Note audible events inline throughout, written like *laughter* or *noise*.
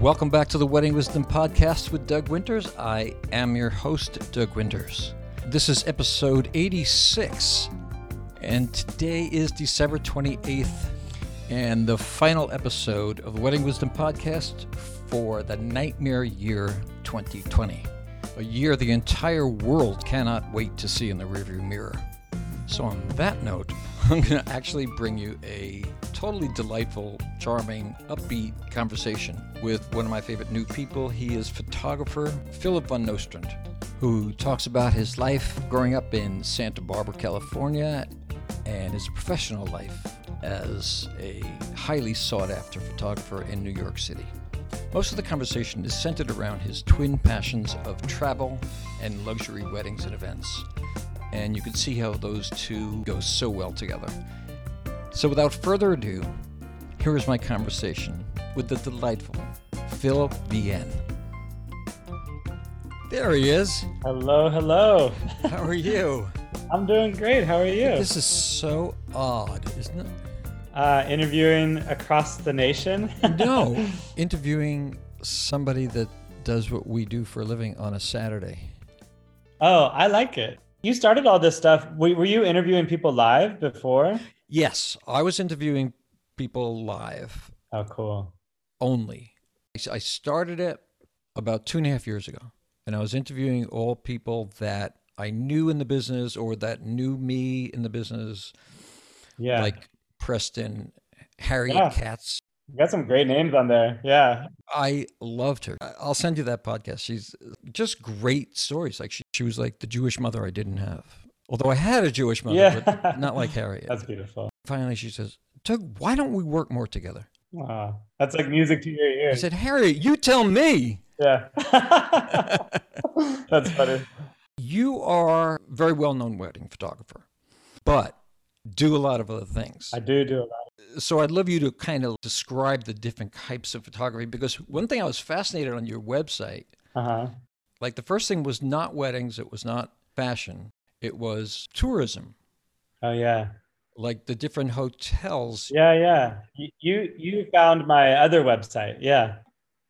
Welcome back to the Wedding Wisdom Podcast with Doug Winters. I am your host, Doug Winters. This is episode 86, and today is December 28th, and the final episode of the Wedding Wisdom Podcast for the nightmare year 2020. A year the entire world cannot wait to see in the rearview mirror. So, on that note, *laughs* I'm going to actually bring you a totally delightful, charming, upbeat conversation with one of my favorite new people. He is photographer Philip Van Nostrand, who talks about his life growing up in Santa Barbara, California, and his professional life as a highly sought after photographer in New York City. Most of the conversation is centered around his twin passions of travel and luxury weddings and events and you can see how those two go so well together. So, without further ado, here is my conversation with the delightful Phil Van. There he is. Hello, hello. *laughs* How are you? I'm doing great. How are you? This is so odd, isn't it? Uh, interviewing across the nation? *laughs* no, interviewing somebody that does what we do for a living on a Saturday. Oh, I like it. You started all this stuff. Were you interviewing people live before? Yes, I was interviewing people live. Oh, cool. Only. I started it about two and a half years ago, and I was interviewing all people that I knew in the business or that knew me in the business. Yeah. Like Preston, Harriet yeah. Katz, you got some great names on there. Yeah. I loved her. I'll send you that podcast. She's just great stories. Like she, she was like the Jewish mother I didn't have. Although I had a Jewish mother, yeah. but not like Harriet. *laughs* That's beautiful. Finally, she says, Doug, why don't we work more together? Wow. That's like music to your ears. I said, Harriet, you tell me. Yeah. *laughs* That's funny. You are a very well known wedding photographer, but do a lot of other things. I do do a lot so I'd love you to kind of describe the different types of photography because one thing I was fascinated on your website, uh-huh. like the first thing was not weddings, it was not fashion, it was tourism. Oh yeah. Like the different hotels. Yeah, yeah. You you found my other website. Yeah.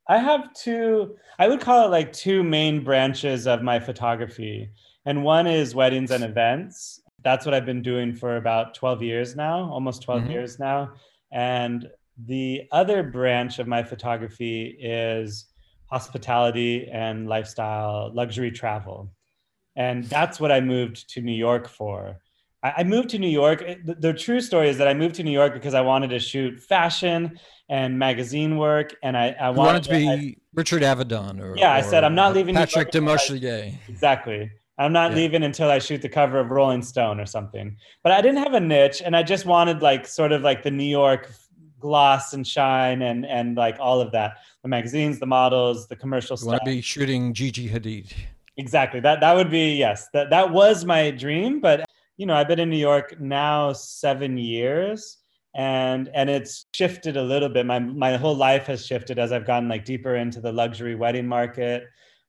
I have two I would call it like two main branches of my photography. And one is weddings and events that's what I've been doing for about 12 years now, almost 12 mm-hmm. years now. And the other branch of my photography is hospitality and lifestyle, luxury travel. And that's what I moved to New York for. I, I moved to New York. The, the, true story is that I moved to New York because I wanted to shoot fashion and magazine work. And I, I wanted, wanted, to be I, Richard Avedon or yeah, I said I'm not leaving Patrick Demarchelier. Exactly. I'm not yeah. leaving until I shoot the cover of Rolling Stone or something. But I didn't have a niche, and I just wanted like sort of like the New York gloss and shine and and like all of that. The magazines, the models, the commercial you stuff. Want to be shooting Gigi Hadid? Exactly. That that would be yes. That that was my dream. But you know, I've been in New York now seven years, and and it's shifted a little bit. My my whole life has shifted as I've gotten like deeper into the luxury wedding market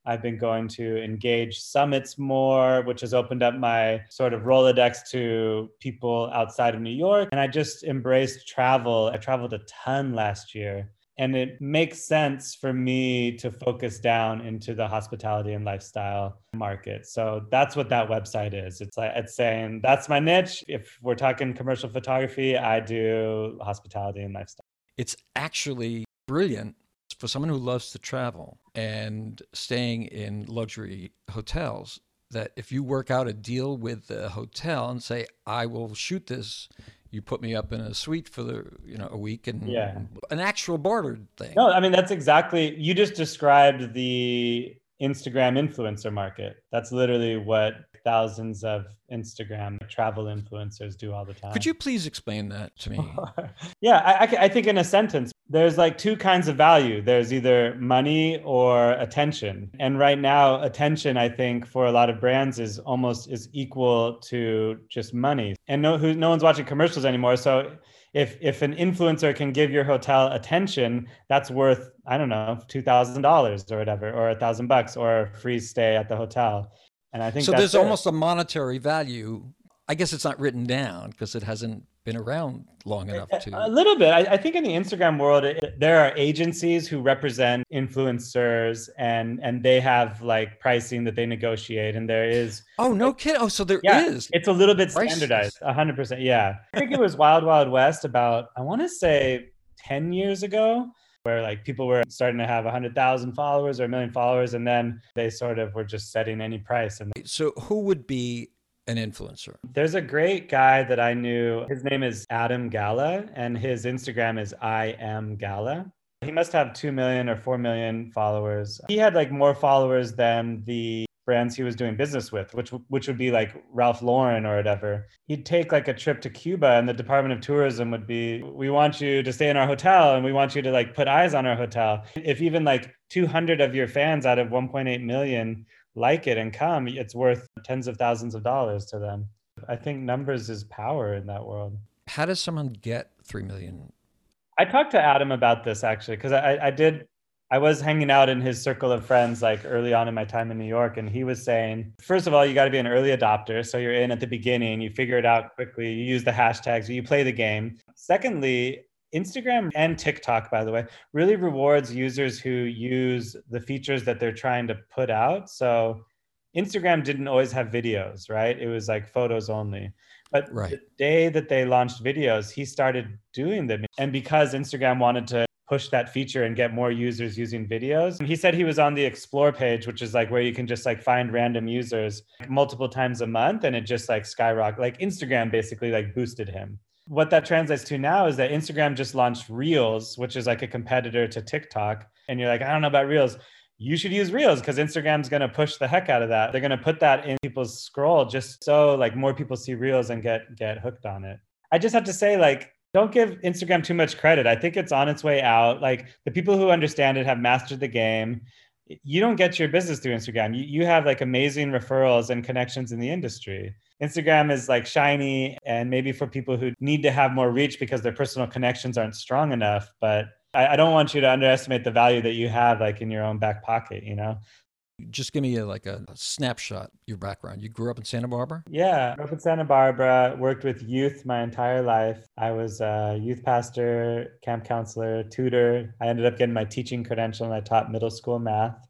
I've been going to engage summits more, which has opened up my sort of Rolodex to people outside of New York. And I just embraced travel. I traveled a ton last year. And it makes sense for me to focus down into the hospitality and lifestyle market. So that's what that website is. It's like it's saying that's my niche. If we're talking commercial photography, I do hospitality and lifestyle. It's actually brilliant for someone who loves to travel and staying in luxury hotels that if you work out a deal with the hotel and say I will shoot this you put me up in a suite for the you know a week and yeah. an actual bartered thing. No, I mean that's exactly you just described the Instagram influencer market. That's literally what thousands of Instagram travel influencers do all the time. Could you please explain that to me? *laughs* yeah, I, I, think in a sentence, there's like two kinds of value there's either money or attention. And right now, attention, I think, for a lot of brands is almost is equal to just money. And no, who, no one's watching commercials anymore. So if if an influencer can give your hotel attention, that's worth I don't know two thousand dollars or whatever, or a thousand bucks, or a free stay at the hotel. And I think so. There's it. almost a monetary value. I guess it's not written down because it hasn't been around long enough to. A little bit. I, I think in the Instagram world, it, there are agencies who represent influencers, and and they have like pricing that they negotiate, and there is. *laughs* Oh no, kid! Oh, so there yeah, is. It's a little bit Prices. standardized. hundred percent. Yeah, I think it was Wild Wild West about I want to say ten years ago. Where like people were starting to have a hundred thousand followers or a million followers, and then they sort of were just setting any price. And So who would be an influencer? There's a great guy that I knew. His name is Adam Gala, and his Instagram is I am Gala. He must have 2 million or 4 million followers. He had like more followers than the brands he was doing business with, which which would be like Ralph Lauren or whatever. He'd take like a trip to Cuba and the Department of Tourism would be, we want you to stay in our hotel and we want you to like put eyes on our hotel. If even like 200 of your fans out of 1.8 million like it and come, it's worth tens of thousands of dollars to them. I think numbers is power in that world. How does someone get 3 million? I talked to Adam about this actually, because I, I did, I was hanging out in his circle of friends like early on in my time in New York. And he was saying, first of all, you got to be an early adopter. So you're in at the beginning, you figure it out quickly, you use the hashtags, you play the game. Secondly, Instagram and TikTok, by the way, really rewards users who use the features that they're trying to put out. So Instagram didn't always have videos, right? It was like photos only. But Right. the day that they launched videos, he started doing them. And because Instagram wanted to push that feature and get more users using videos, he said he was on the explore page, which is like where you can just like find random users multiple times a month and it just like skyrocket. Like Instagram basically like boosted him. What that translates to now is that Instagram just launched Reels, which is like a competitor to TikTok. And you're like, I don't know about Reels. You should use Reels because Instagram's going to push the heck out of that. They're going to put that in people's scroll just so like more people see Reels and get get hooked on it. I just have to say like don't give Instagram too much credit. I think it's on its way out. Like the people who understand it have mastered the game. You don't get your business through Instagram. You, you have like amazing referrals and connections in the industry. Instagram is like shiny and maybe for people who need to have more reach because their personal connections aren't strong enough. But I, I don't want you to underestimate the value that you have like in your own back pocket, you know? Just give me a, like a snapshot, your background. You grew up in Santa Barbara? Yeah, I grew up in Santa Barbara, worked with youth my entire life. I was a youth pastor, camp counselor, tutor. I ended up getting my teaching credential and I taught middle school math.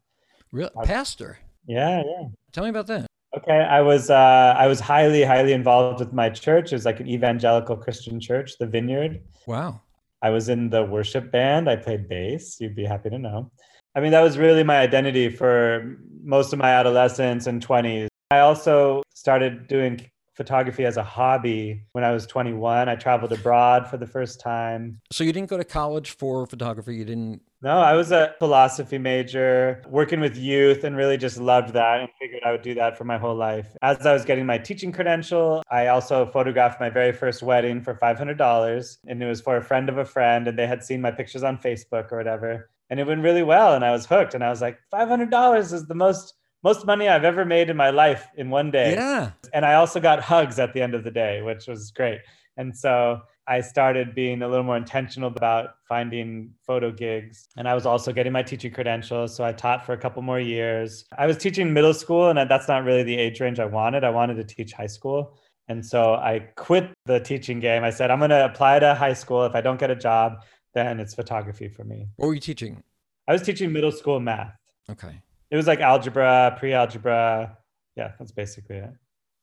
Real pastor. Yeah, yeah. Tell me about that. Okay, I was uh, I was highly highly involved with my church. It was like an evangelical Christian church, the Vineyard. Wow. I was in the worship band. I played bass. You'd be happy to know. I mean, that was really my identity for most of my adolescence and 20s. I also started doing photography as a hobby when I was 21. I traveled abroad for the first time. So you didn't go to college for photography. You didn't. No, I was a philosophy major, working with youth, and really just loved that and figured I would do that for my whole life. As I was getting my teaching credential, I also photographed my very first wedding for $500. And it was for a friend of a friend, and they had seen my pictures on Facebook or whatever. And it went really well, and I was hooked. And I was like, $500 is the most most money I've ever made in my life in one day. Yeah. And I also got hugs at the end of the day, which was great. And so I started being a little more intentional about finding photo gigs. And I was also getting my teaching credentials. So I taught for a couple more years. I was teaching middle school, and that's not really the age range I wanted. I wanted to teach high school. And so I quit the teaching game. I said, I'm going to apply to high school. If I don't get a job, then it's photography for me. What were you teaching? I was teaching middle school math. Okay. It was like algebra, pre algebra. Yeah, that's basically it.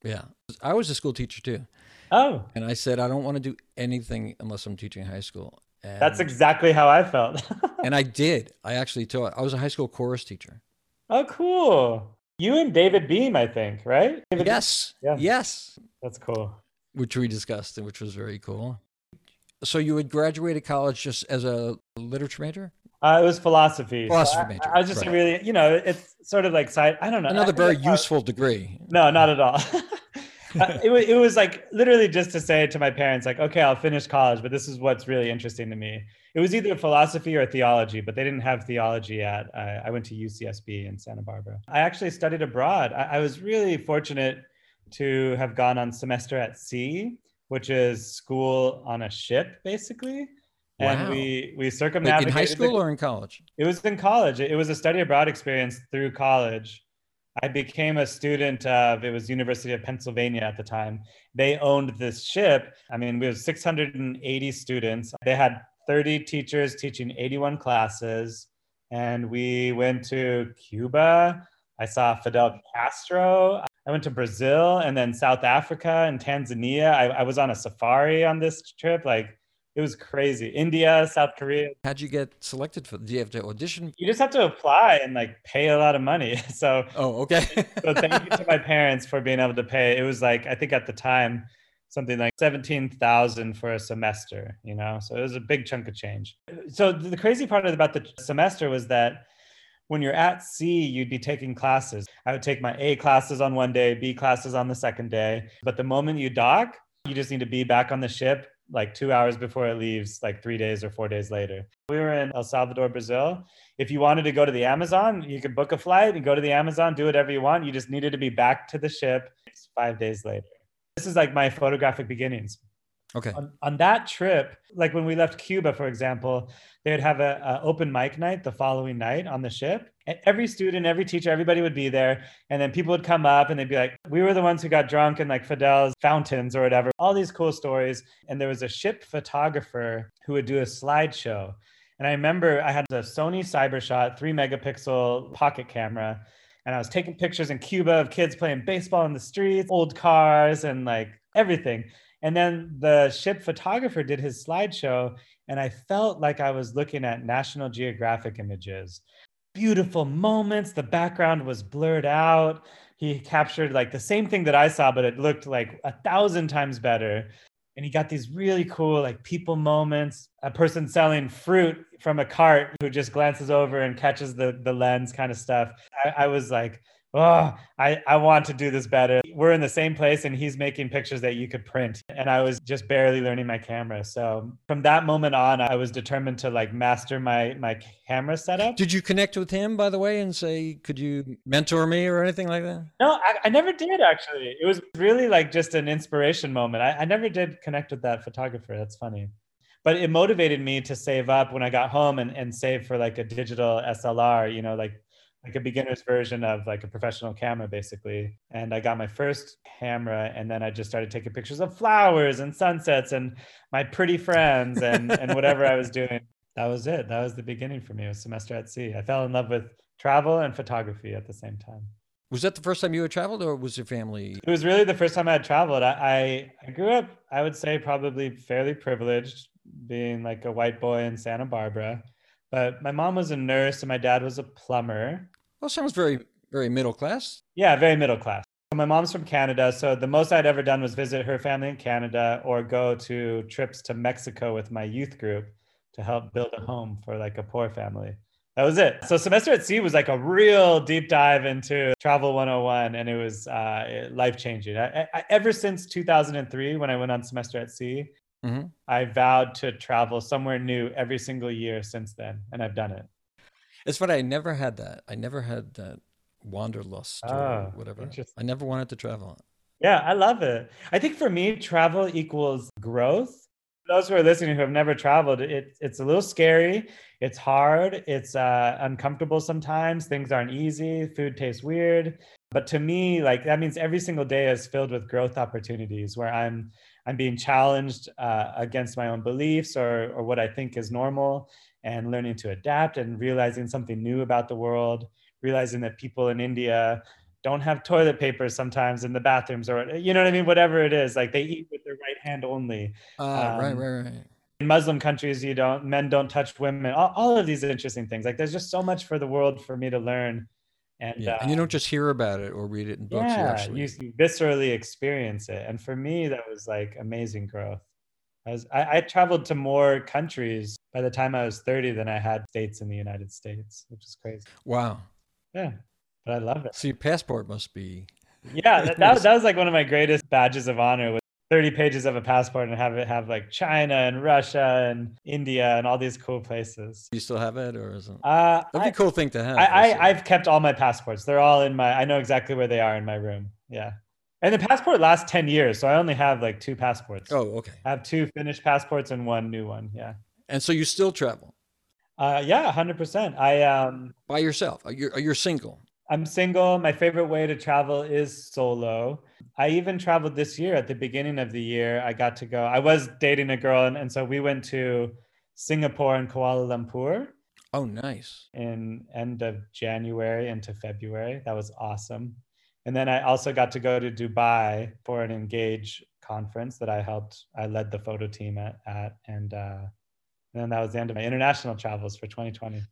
Yeah. I was a school teacher too. Oh, And I said, I don't want to do anything unless I'm teaching high school. And, that's exactly how I felt. *laughs* and I did. I actually taught. I was a high school chorus teacher. oh, cool. You and David Beahm, I think, right? David Yes. Yeah. Yes. That's cool. Which we discussed, which was very cool. So you had graduated college just as a literature major? Uh, it was philosophy. So Philosophy I- major, I, was just right. really, you know, it's sort of like side. I don't know. Another very I- useful degree. No, not at all. *laughs* *laughs* Uh, it, was, it was like literally just to say to my parents, like, okay, I'll finish college, but this is what's really interesting to me. It was either philosophy or theology, but they didn't have theology at. Uh, I went to UCSB in Santa Barbara. I actually studied abroad. I, I was really fortunate to have gone on semester at sea, which is school on a ship, basically. And Wow. we we Like circumnavigated in high the- school or in college? it was in college. It was a study abroad experience through college. I became a student of it was University of Pennsylvania at the time. They owned this ship. I mean, we had 680 students. They had 30 teachers teaching 81 classes. And we went to Cuba. I saw Fidel Castro. I went to Brazil and then South Africa and Tanzania. I, I was on a safari on this trip. Like it was crazy. India, South Korea. How'd you get selected for? Do you have to audition? You just have to apply and like pay a lot of money. *laughs* So oh, okay. so thank you to my parents for being able to pay. It was like I think at the time something like seventeen thousand for a semester. You know, so it was a big chunk of change. So the crazy part about the semester was that when you're at sea, you'd be taking classes. I would take my A classes on one day, B classes on the second day. But the moment you dock, you just need to be back on the ship like two hours before it leaves, like three days or four days later. We were in El Salvador, Brazil. If you wanted to go to the Amazon, you could book a flight and go to the Amazon, do whatever you want. You just needed to be back to the ship five days later. This is like my photographic beginnings. Okay. On, on, that trip, like when we left Cuba, for example, they would have an open mic night the following night on the ship. And every student, every teacher, everybody would be there. And then people would come up and they'd be like, we were the ones who got drunk in like Fidel's fountains or whatever, all these cool stories. And there was a ship photographer who would do a slideshow. And I remember I had a Sony Cybershot three megapixel pocket camera. And I was taking pictures in Cuba of kids playing baseball in the streets, old cars, and like everything. And then the ship photographer did his slideshow, and I felt like I was looking at National Geographic images. Beautiful moments. The background was blurred out. He captured like the same thing that I saw, but it looked like a thousand times better. And he got these really cool, like people moments. A person selling fruit from a cart who just glances over and catches the, the lens kind of stuff. I, I was like, oh, I, I want to do this better. We're in the same place and he's making pictures that you could print. And I was just barely learning my camera. So from that moment on, I was determined to like master my my camera setup. Did you connect with him, by the way, and say, could you mentor me or anything like that? No, I, I never did actually. It was really like just an inspiration moment. I, I never did connect with that photographer. That's funny but it motivated me to save up when I got home and, and save for like a digital SLR, you know, like like a beginner's version of like a professional camera basically. And i got my first camera and then i just started taking pictures of flowers and sunsets and my pretty friends and and whatever i was doing. That was it. That was the beginning for me it was semester at sea. I fell in love with travel and photography at the same time. Was that the first time you had traveled or was your family? It was really the first time i had traveled. I i, I grew up i would say probably fairly privileged being like a white boy in santa barbara. But my mom was a nurse and my dad was a plumber. Well, sounds very, very middle class. Yeah, very middle class. My mom's from Canada, so the most I'd ever done was visit her family in Canada or go to trips to Mexico with my youth group to help build a home for like a poor family. That was it. So semester at sea was like a real deep dive into travel 101 and it was uh, life changing. ever since 2003 when I went on semester at sea, Mm-hmm. I vowed to travel somewhere new every single year since then, and I've done it. It's funny. I never had that. I never had that wanderlust or oh, whatever. I never wanted to travel. Yeah, I love it. I think for me, travel equals growth. Those who are listening who have never traveled, it, it's a little scary. It's hard. It's uh, uncomfortable sometimes. Things aren't easy. Food tastes weird. But to me, like that means every single day is filled with growth opportunities where I'm I'm being challenged uh, against my own beliefs or, or what I think is normal and learning to adapt and realizing something new about the world, realizing that people in India don't have toilet paper sometimes in the bathrooms or, you know what I mean? Whatever it is, like they eat with their right hand only. Uh, um, right, right, right. In Muslim countries, you don't, men don't touch women, all, all of these interesting things. Like there's just so much for the world for me to learn and, yeah. uh, and you don't just hear about it or read it in books. Yeah, you, actually... you, you viscerally experience it. And for me, that was like amazing growth. I, was, I, I, traveled to more countries by the time I was 30 than I had states in the United States, which is crazy. Wow. Yeah, but I love it. So your passport must be. Yeah, that, that, was, *laughs* that was like one of my greatest badges of honor with 30 pages of a passport and have it have like China and Russia and India and all these cool places. You still have it or is it? Uh, That'd be a cool thing to have. I, I, I've kept all my passports. They're all in my, I know exactly where they are in my room. Yeah. And the passport lasts 10 years. So I only have like two passports. Oh, okay. I have two finished passports and one new one. Yeah. And so you still travel? Uh, yeah, 100%. I, um, by yourself, you're, you're single. I'm single. My favorite way to travel is solo. I even traveled this year at the beginning of the year. I got to go. I was dating a girl, and, and so we went to Singapore and Kuala Lumpur. Oh, nice. In end of January into February. That was awesome. And then I also got to go to Dubai for an Engage conference that I helped. I led the photo team at, at and, uh, and then that was the end of my international travels for 2020.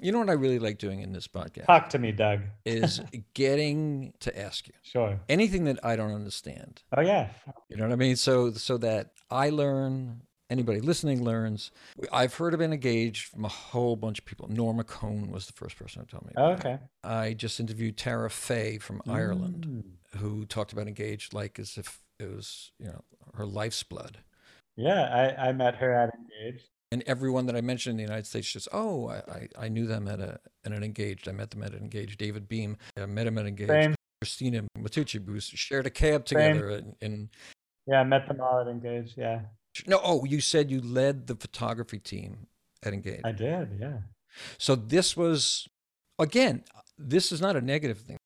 You know what I really like doing in this podcast? Talk to me, Doug. is *laughs* getting to ask you Sure. anything that I don't understand. Oh yeah. You know what I mean? So so that I learn, anybody listening learns. I've heard of an Engaged from a whole bunch of people. Norma Cohn was the first person to tell me. Oh, it. okay. I just interviewed Tara Fay from Ireland, Mm. who talked about Engaged like as if it was, you know, her life's blood. Yeah, I, I met her at engaged. And everyone that I mentioned in the United States just, oh, I, I, I knew them at a at an Engaged. I met them at an Engaged. David Beahm, I met him at Engaged. Same. Christina Matucci, we shared a cab together. And Yeah, I met them all at engaged. Yeah, no, oh, you said you led the photography team at Engage. I did. Yeah. So this was, again, this is not a negative thing.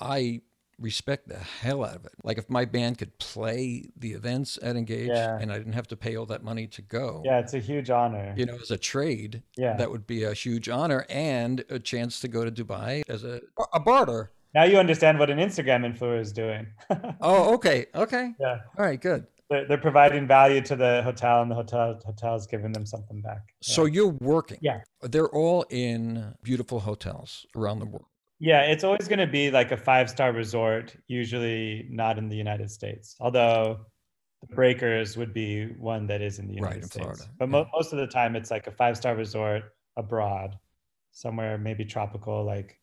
I respect the hell out of it. Like if my band could play the events at Engage Yeah. and I didn't have to pay all that money to go, Yeah, it's a huge honor. you know, as a trade, Yeah. that would be a huge honor and a chance to go to Dubai as a, a barter. now you understand what an Instagram influencer is doing. *laughs* Oh, okay. Okay. yeah. All right, good. They're, they're providing value to the hotel and the hotel hotel's giving them something back. Yeah. So you're working. Yeah. They're all in beautiful hotels around the world. Yeah, it's always going to be like a five star resort, usually not in the United States. Although the Breakers would be one that is in the United Right, in States. Florida, But yeah. most of the time, it's like a five star resort abroad, somewhere maybe tropical, like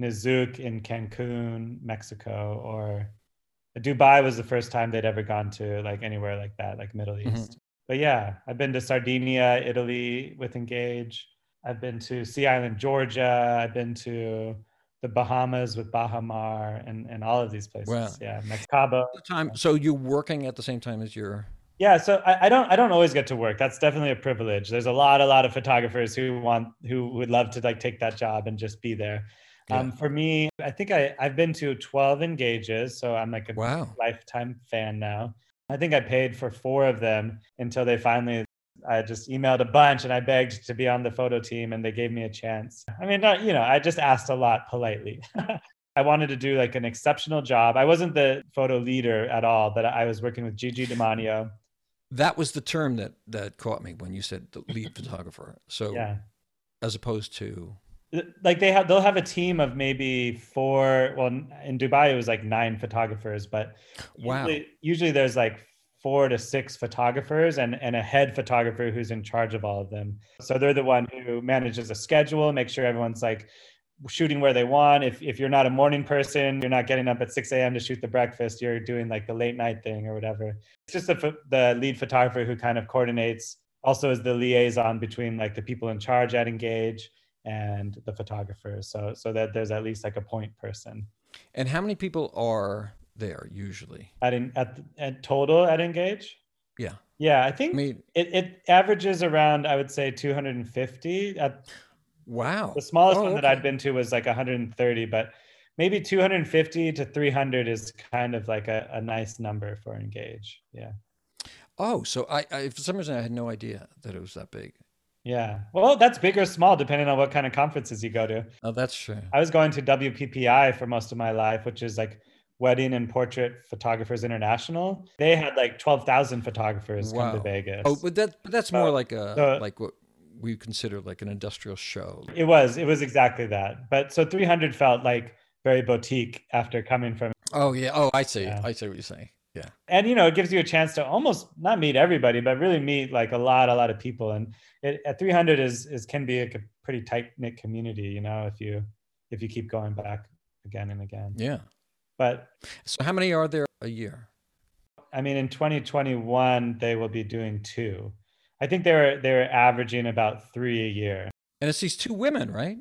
Nizuc in Cancun, Mexico, or Dubai was the first time they'd ever gone to like anywhere like that, like Middle Mhm. East. But yeah, I've been to Sardinia, Italy with Engage. I've been to Sea Island, Georgia. I've been to the Bahamas with Baha Mar and, and all of these places. Wow. Yeah. Time. So you're working at the same time as you're. Yeah, so I, I don't I don't always get to work. That's definitely a privilege. There's a lot a lot of photographers who want who would love to like take that job and just be there. Yeah. Um, for me, I think I I've been to 12 engages, so I'm like a Wow. lifetime fan now. I think I paid for four of them until they finally. I just emailed a bunch and I begged to be on the photo team, and they gave me a chance. I mean, not you know, I just asked a lot politely. *laughs* I wanted to do like an exceptional job. I wasn't the photo leader at all, but I was working with Gigi Demanio. That was the term that that caught me when you said the lead photographer. So Yeah, as opposed to like they have, they'll have a team of maybe four. Well, in Dubai it was like nine photographers, but wow. usually, usually there's like four to six photographers and, and a head photographer who's in charge of all of them. So they're the one who manages a schedule, make sure everyone's like shooting where they want. If, if you're not a morning person, you're not getting up at 6 a.m. to shoot the breakfast, you're doing like the late night thing or whatever. It's just the, the lead photographer who kind of coordinates, also is the liaison between like the people in charge at Engage and the photographers. So, so that there's at least like a point person. And how many people are there usually? At, in, at, at total at Engage? Yeah. Yeah, I think I mean, it, it averages around, I would say, 250. At wow. the smallest Oh, one that. I'd been to was like 130, but maybe 250 to 300 is kind of like a, a nice number for Engage. Yeah. Oh, so I, I for some reason I had no idea that it was that big. Yeah. Well, that's big or small, depending on what kind of conferences you go to. Oh, that's true. I was going to WPPI for most of my life, which is like Wedding and Portrait Photographers International. They had like 12,000 photographers come to Vegas. Oh, but that but that's more like a so- like what we consider like an industrial show. It was, it was exactly that. But so 300 felt like very boutique after coming from, Oh yeah. Oh, I see. Yeah. I see what you're saying. Yeah. and you know, it gives you a chance to almost not meet everybody, but really meet like a lot, a lot of people. And it, at 300 is, is can be like a pretty tight knit community, you know, if you, if you keep going back again and again. Yeah. But So how many are there a year? I mean, in 2021, they will be doing two. I think they're, they're averaging about three a year. And it's these two women, right?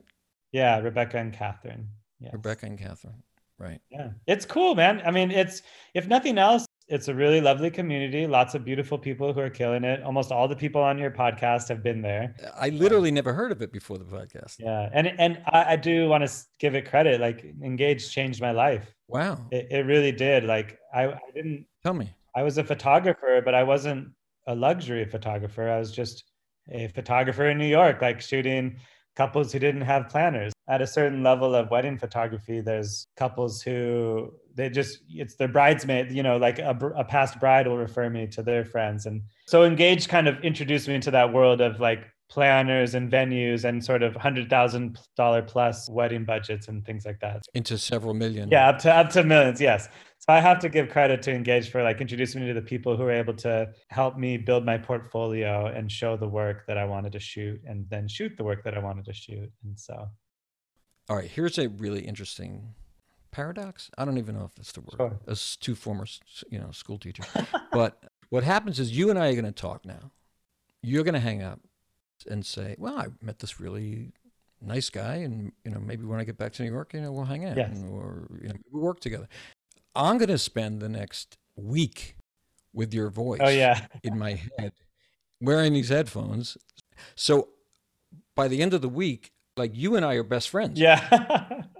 Yeah. Rebecca and Catherine. Yeah. Rebecca and Catherine. Right. Yeah, it's cool, man. I mean, it's if nothing else, it's a really lovely community. Lots of beautiful people who are killing it. Almost all the people on your podcast have been there. I literally never heard of it before the podcast. Yeah, and and I, I do want to give it credit. Like Engage changed my life. Wow, it, it really did. Like I, I didn't tell me. I was a photographer, but I wasn't a luxury photographer. I was just a photographer in New York, like shooting couples who didn't have planners. At a certain level of wedding photography, there's couples who they just it's their bridesmaid you know like a, a, past bride will refer me to their friends. And so engage kind of introduced me into that world of like planners and venues and sort of hundred thousand dollar plus wedding budgets and things like that. Into several million. Yeah up to up to millions yes. So i have to give credit to engage for like introducing me to the people who were able to help me build my portfolio and show the work that i wanted to shoot and then shoot the work that i wanted to shoot. And so all right here's a really interesting paradox. I don't even know if that's the word. Sure. As two former, you know, school teachers. *laughs* but what happens is you and I are going to talk now. You're going to hang up and say, "Well, I met this really nice guy, and you know, maybe when I get back to New York, you know, we'll hang out, yes. or you know, we work together." I'm going to spend the next week with your voice. Oh yeah, *laughs* in my head, wearing these headphones. So by the end of the week, like you and I are best friends. Yeah. *laughs*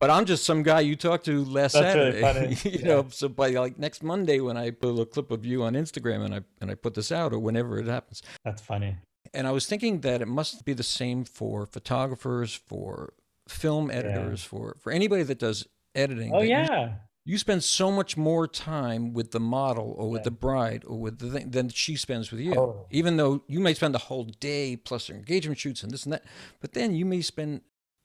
But I'm just some guy you talked to last That's Saturday. Really *laughs* you yeah. know, so by like next Monday when I put a clip of you on Instagram and I and I put this out or whenever it happens. That's funny. And I was thinking that it must be the same for photographers, for film editors, yeah. for for anybody that does editing. Oh yeah. You, spend so much more time with the model or with yeah. the bride or with the thing than she spends with you. Oh. Even though you may spend the whole day plus engagement shoots and this and that, but then you may spend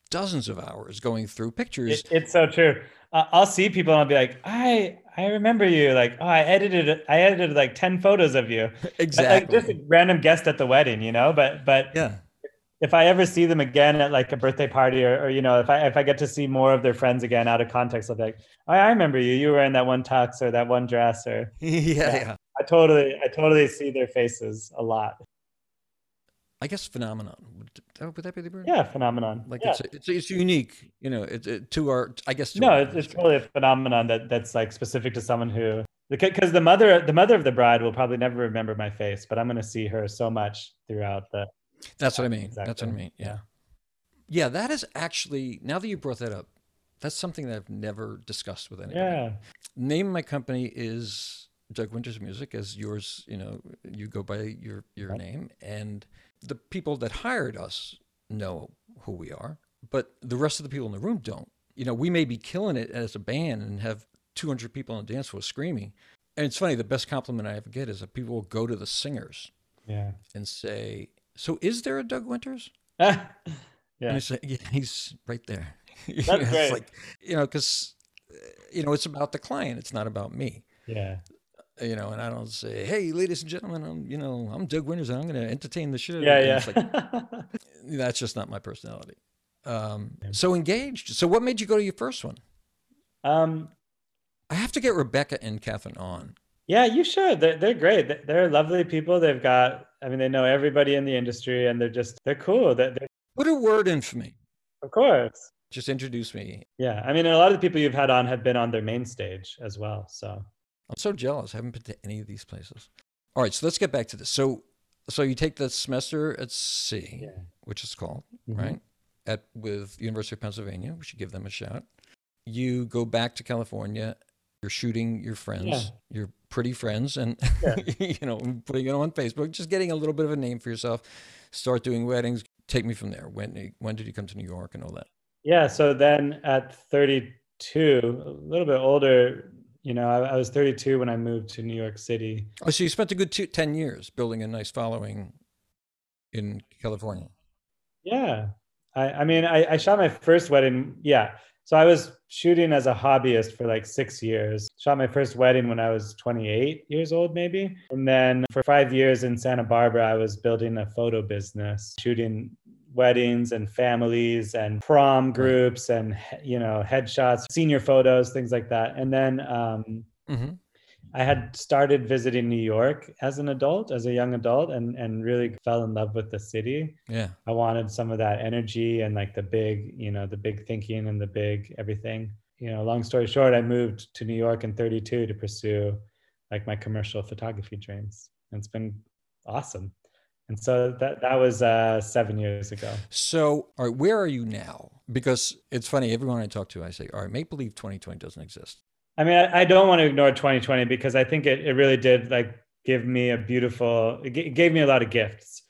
dozens of hours going through pictures. It, it's so true. Uh, I'll see people and I'll be like, I I remember you. Like, oh, I edited I edited like ten photos of you. *laughs* Exactly. Like just a random guest at the wedding, you know. But but yeah. If I ever see them again at like a birthday party, or, or you know, if I if I get to see more of their friends again out of context, I'll be like, oh, I remember you. You were in that one tux or that one dress, or *laughs* yeah, yeah. yeah. I totally I totally see their faces a lot. I guess phenomenon would, oh, would that be the word? Yeah, phenomenon. Like yeah. it's, it's it's unique, you know, it, it to our I guess. no, it's, it's totally a phenomenon that that's like specific to someone who because the mother the mother of the bride will probably never remember my face, but I'm going to see her so much throughout the. That's what I mean. Exactly. That's what I mean. Yeah. yeah, that is actually now that you brought that up, that's something that I've never discussed with anybody. Yeah. Name of my company is Doug Winters Music, as yours. You know, you go by your your right. name and the people that hired us know who we are, but the rest of the people in the room don't. You know, we may be killing it as a band and have 200 people on the dance floor screaming. And it's funny, the best compliment I ever get is that people will go to the singers yeah. and say, So is there a Doug Winters? *laughs* yeah. Say, yeah, he's right there. *laughs* That's great. It's like, you know, because, you know, it's about the client, it's not about me. Yeah you know, and I don't say, "Hey, ladies and gentlemen, I'm you know I'm Doug Winters and I'm going to entertain the show." Yeah, yeah. Like, *laughs* that's just not my personality. Um, so engaged. So what made you go to your first one? Um, I have to get Rebecca and Catherine on. Yeah, you should. They're, they're great. They're lovely people. They've got, I mean, they know everybody in the industry, and they're just they're cool. They're, they're... Put a word in for me. Of course. Just introduce me. Yeah, I mean, a lot of the people you've had on have been on their main stage as well. So I'm so jealous. I haven't been to any of these places. All right, so let's get back to this. So, so you take the semester at sea, yeah. which is called mm-hmm. right at with University of Pennsylvania. We should give them a shout. You go back to California. You're shooting your friends, yeah. your pretty friends, and yeah. *laughs* you know putting it on Facebook, just getting a little bit of a name for yourself. Start doing weddings. Take me from there. When when did you come to New York and all that? Yeah. So then at 32, a little bit older, you know, I, I, was 32 when I moved to New York City. Oh, so you spent a good two, 10 years building a nice following in California. Yeah. I, I mean, I, I shot my first wedding. Yeah. So I was shooting as a hobbyist for like six years. Shot my first wedding when I was 28 years old, maybe. And then for five years in Santa Barbara, I was building a photo business, shooting weddings and families and prom groups and you know headshots senior photos things like that and then um, mm-hmm. I had started visiting new york as an adult as a young adult and and really fell in love with the city yeah i wanted some of that energy and like the big you know the big thinking and the big everything you know long story short i moved to new york in 32 to pursue like my commercial photography dreams. And it's been awesome. And so that that was uh, seven years ago. So, all right, where are you now? Because it's funny, everyone I talk to, I say, all right, make believe 2020 doesn't exist. I mean, I, I don't want to ignore 2020 because I think it, it really did like give me a beautiful, it, g- it gave me a lot of gifts.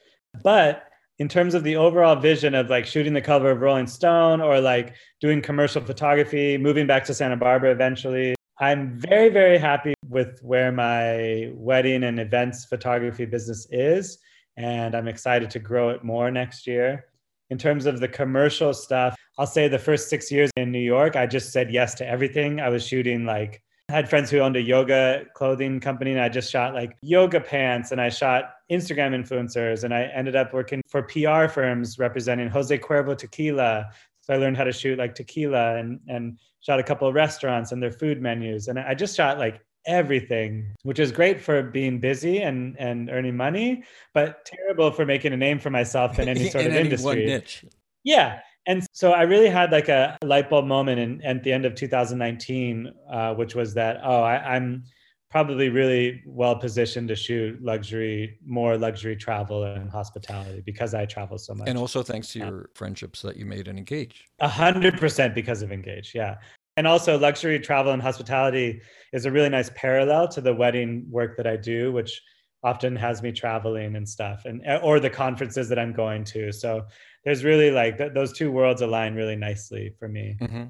But in terms of the overall vision of like shooting the cover of Rolling Stone or like doing commercial photography, moving back to Santa Barbara eventually, I'm very, very happy with where my wedding and events photography business is. And I'm excited to grow it more next year. In terms of the commercial stuff, I'll say the first six years in New York, I just said yes to everything. I was shooting like, I had friends who owned a yoga clothing company, and I just shot like yoga pants and I shot Instagram influencers. And I ended up working for PR firms representing Jose Cuervo tequila. So I learned how to shoot like tequila and, and shot a couple of restaurants and their food menus. And I just shot like everything, which is great for being busy and, and earning money, but terrible for making a name for myself in any *laughs* sort in of any industry. Yeah. And so I really had like a light bulb moment in, at the end of 2019, uh, which was that, oh, I, I'm probably really well positioned to shoot luxury, more luxury travel and hospitality because I travel so much. And also thanks to your friendships that you made and Engage. A hundred percent because of Engage. Yeah. And also luxury travel and hospitality is a really nice parallel to the wedding work that I do, which often has me traveling and stuff and or the conferences that I'm going to. So there's really like th- those two worlds align really nicely for me. Mm-hmm.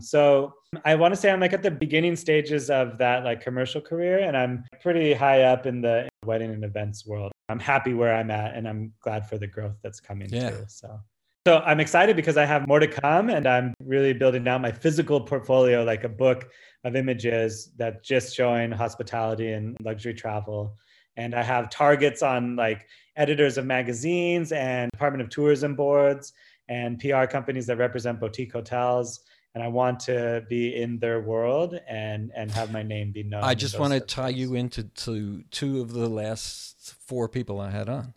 So I want to say I'm like at the beginning stages of that like commercial career and I'm pretty high up in the wedding and events world. I'm happy where I'm at and I'm glad for the growth that's coming Yeah. too. So so I'm excited because I have more to come and I'm really building out my physical portfolio like a book of images that just showing hospitality and luxury travel. And I have targets on like editors of magazines and Department of Tourism boards and PR companies that represent boutique hotels and I want to be in their world and and have my name be known. I just want to tie you into to two of the last four people I had on.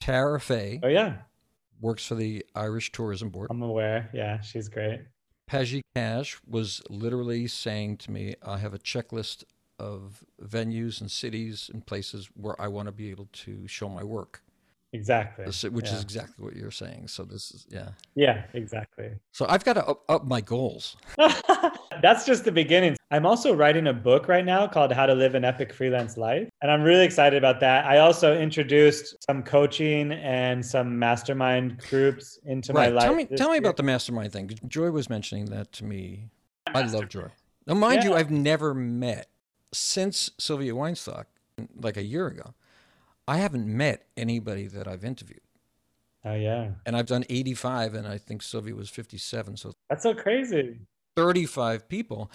Tara Fay Oh yeah, works for the Irish Tourism Board. I'm aware. Yeah, she's great. Paji Cash was literally saying to me, I have a checklist of venues and cities and places where I want to be able to show my work, Exactly. Which yeah. is exactly what you're saying. So this is, yeah. yeah, exactly. So I've got to up, up my goals. *laughs* *laughs* That's just the beginning. I'm also writing a book right now called How to Live an Epic Freelance Life. And I'm really excited about that. I also introduced some coaching and some mastermind groups into my life. Tell me, tell me year. about the mastermind thing. Joy was mentioning that to me. I love Joy. Now, mind you, I've never met since Sylvia Weinstock, like a year ago. I haven't met anybody that I've interviewed. Oh, yeah. And I've done 85, and I think Sylvia was 57. So That's so crazy. 35 people.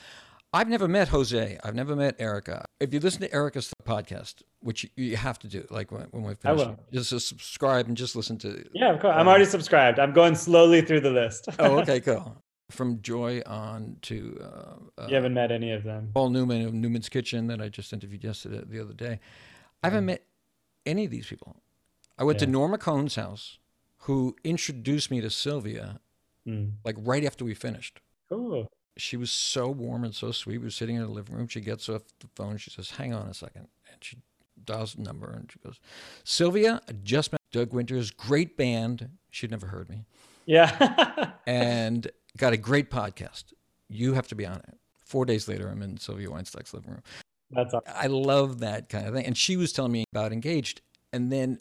I've never met Jose. I've never met Erica. If you listen to Erica's podcast, which you- have to do, like when, when we I finish, will. just subscribe and just listen to. Yeah, of course. I'm uh, already subscribed. I'm going slowly through the list. Oh, *laughs* okay, cool. From Joy on to uh, uh, you haven't met any of them. Paul Newman of Newman's Kitchen that I just interviewed yesterday, the other day. I haven't met any of these people. I went to Norma Cohn's house, who introduced me to Sylvia, Mm. like right after we finished. Cool. She was so warm and so sweet. We were sitting in the living room. She gets off the phone. She says, "Hang on a second. and she dials the number and she goes, "Sylvia, I just met Doug Winters. Great band. She'd never heard me, Yeah. *laughs* and got a great podcast. You have to be on it." Four days later, I'm in Sylvia Weinstock's living room. That's awesome. I love that kind of thing. And she was telling me about Engaged. And then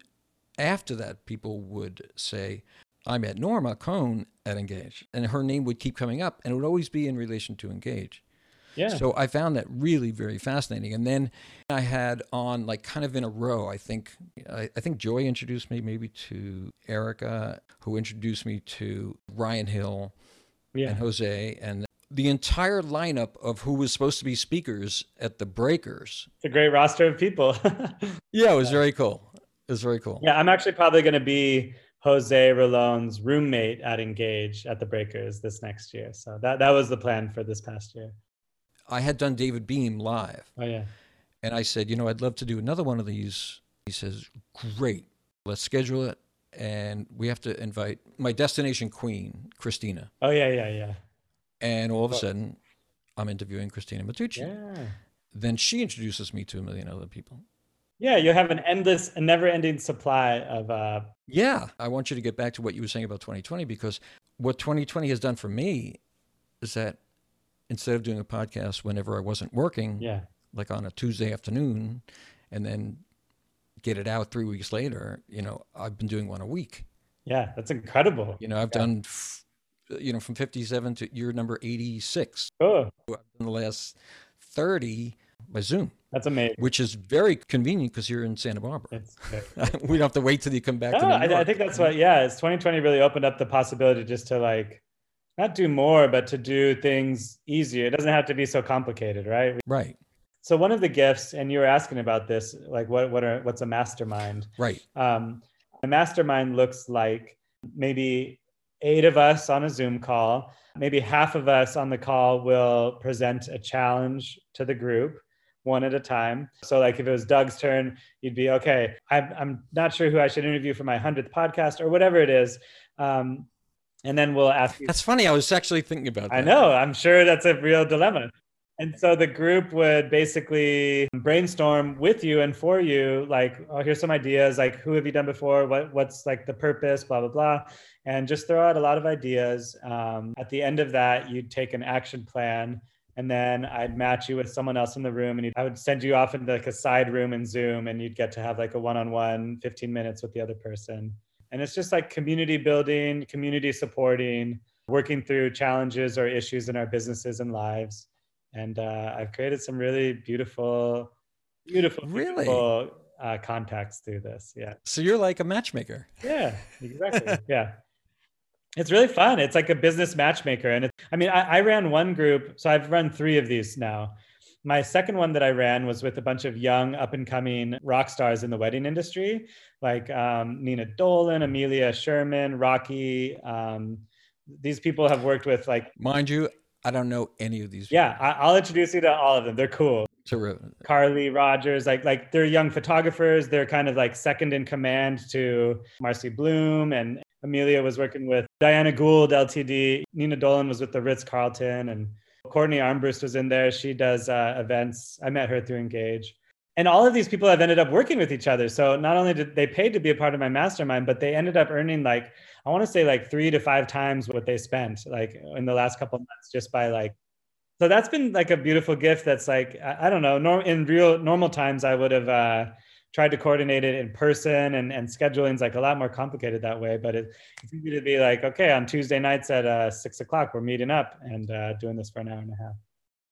after that, people would say, I met Norma Cohn at Engage. And her name would keep coming up, and it would always be in relation to Engage. Yeah. So I found that really very fascinating. And then I had on like kind of in a row. I think I, I think Joy introduced me maybe to Erica, who introduced me to Ryan Hill yeah. and Jose, and the entire lineup of who was supposed to be speakers at the Breakers. It's a great roster of people. *laughs* Yeah, it was very cool. It was very cool. yeah, I'm actually probably going to be Jose Rolon's roommate at Engage at the Breakers this next year. So that, that was the plan for this past year. I had done David Beahm live, Oh, yeah. and I said, you know, I'd love to do another one of these. He says, great, let's schedule it. And we have to invite my destination queen, Christina. Oh, yeah, yeah, yeah. And all of a sudden, I'm interviewing Christina Matucci. Yeah. then she introduces me to a million other people. Yeah, you have an endless, a never-ending supply of. Uh... Yeah, I want you to get back to what you were saying about 2020 because what 2020 has done for me is that instead of doing a podcast whenever I wasn't working, yeah, like on a Tuesday afternoon, and then get it out three weeks later, you know, I've been doing one a week. Yeah, that's incredible. You know, I've yeah. done, you know, from 57 to year number 86. Oh. I've done the last 30 by Zoom. That's amazing. Which is very convenient because you're in Santa Barbara. *laughs* we don't have to wait till you come back. No, I, I, think that's what. Yeah, it's 2020 really opened up the possibility just to like not do more, but to do things easier. It doesn't have to be so complicated, right? Right. So one of the gifts, and you were asking about this, like what what are what's a mastermind? Right. Um, a mastermind looks like maybe eight of us on a Zoom call. Maybe half of us on the call will present a challenge to the group one at a time. So, like if it was Doug's turn, you'd be okay. I'm, I'm not sure who I should interview for my hundredth podcast or whatever it is. Um, and then we'll ask you. That's funny. I was actually thinking about that. I know. I'm sure that's a real dilemma. And so the group would basically brainstorm with you and for you, like, oh, here's some ideas, like who have you done before? What what's like the purpose, blah, blah, blah. And just throw out a lot of ideas. Um, at the end of that, you'd take an action plan and then I'd match you with someone else in the room and I would send you off into like a side room in Zoom and you'd get to have like a one-on-one 15 minutes with the other person. And it's just like community building, community supporting, working through challenges or issues in our businesses and lives. And uh, I've created some really beautiful, beautiful, really? beautiful uh, contacts through this. Yeah. So you're like a matchmaker. Yeah, exactly. *laughs* yeah it's really fun. It's like a business matchmaker. And it, I mean, I, I, ran one group, so I've run three of these now. My second one that I ran was with a bunch of young, up and coming rock stars in the wedding industry, like um, Nina Dolan, Amelia Sherman, Rocky. Um, these people have worked with like. Mind you, I don't know any of these. People. Yeah, I, will introduce you to all of them. They're cool. Terrific. Carly Rogers, like like they're young photographers. They're kind of like second in command to Marcy Blum, and Amelia was working with Diana Gould, LTD. Nina Dolan was with the Ritz Carlton, and Courtney Armbrust was in there. She does uh, events. I met her through Engage. And all of these people have ended up working with each other. So not only did they paid to be a part of my mastermind, but they ended up earning like, I want to say like three to five times what they spent like in the last couple months just by like so that's been like a beautiful gift that's like i, I don't know norm, in real normal times i would have uh, tried to coordinate it in person and, and scheduling's like a lot more complicated that way but it, it's easy to be like okay on tuesday nights at uh, six o'clock we're meeting up and uh, doing this for an hour and a half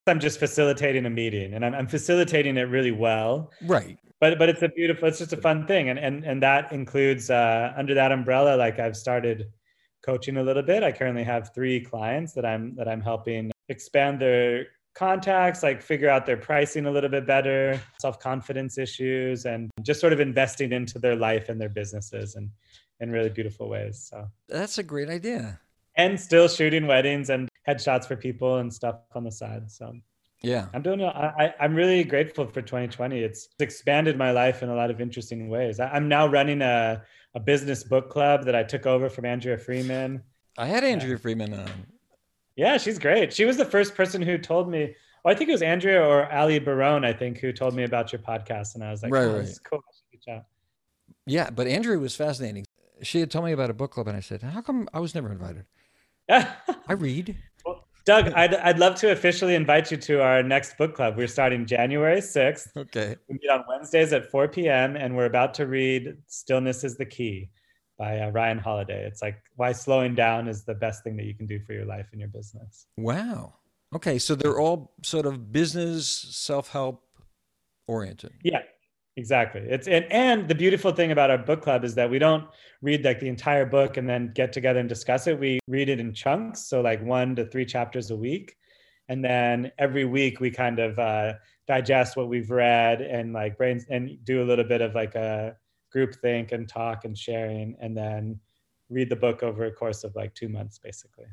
i'm just facilitating a meeting and I'm, I'm facilitating it really well right but but it's a beautiful it's just a fun thing and and, and that includes uh, under that umbrella like i've started coaching a little bit i currently have three clients that i'm that i'm helping expand their contacts, like figure out their pricing a little bit better, self confidence issues, and just sort of investing into their life and their businesses and in really beautiful ways. So that's a great idea. And still shooting weddings and headshots for people and stuff on the side. So yeah, I'm doing. I, I'm really grateful for 2020. It's expanded my life in a lot of interesting ways. I'm now running a a business book club that I took over from Andrea Freeman. I had Andrea yeah. Freeman on yeah, she's great. She was the first person who told me. Oh, I think it was Andrea or Ali Barone, I think, who told me about your podcast, and I was like, right, oh, right. cool. Yeah, but Andrea was fascinating. She had told me about a book club, and I said, "How come I was never invited?" I read. Well, Doug, I'd, I'd love to officially invite you to our next book club. We're starting January 6th. Okay. We meet on Wednesdays at 4 p.m., and we're about to read Stillness is the Key by uh, Ryan Holiday. It's like why slowing down is the best thing that you can do for your life and your business. Wow. Okay, so they're all sort of business self-help oriented. Yeah. Exactly. It's and, and the beautiful thing about our book club is that we don't read like the entire book and then get together and discuss it. We read it in chunks, so like one to three chapters a week, and then every week we kind of uh, digest what we've read and like brains and do a little bit of like a group think and talk and sharing and then read the book over a course of like two months basically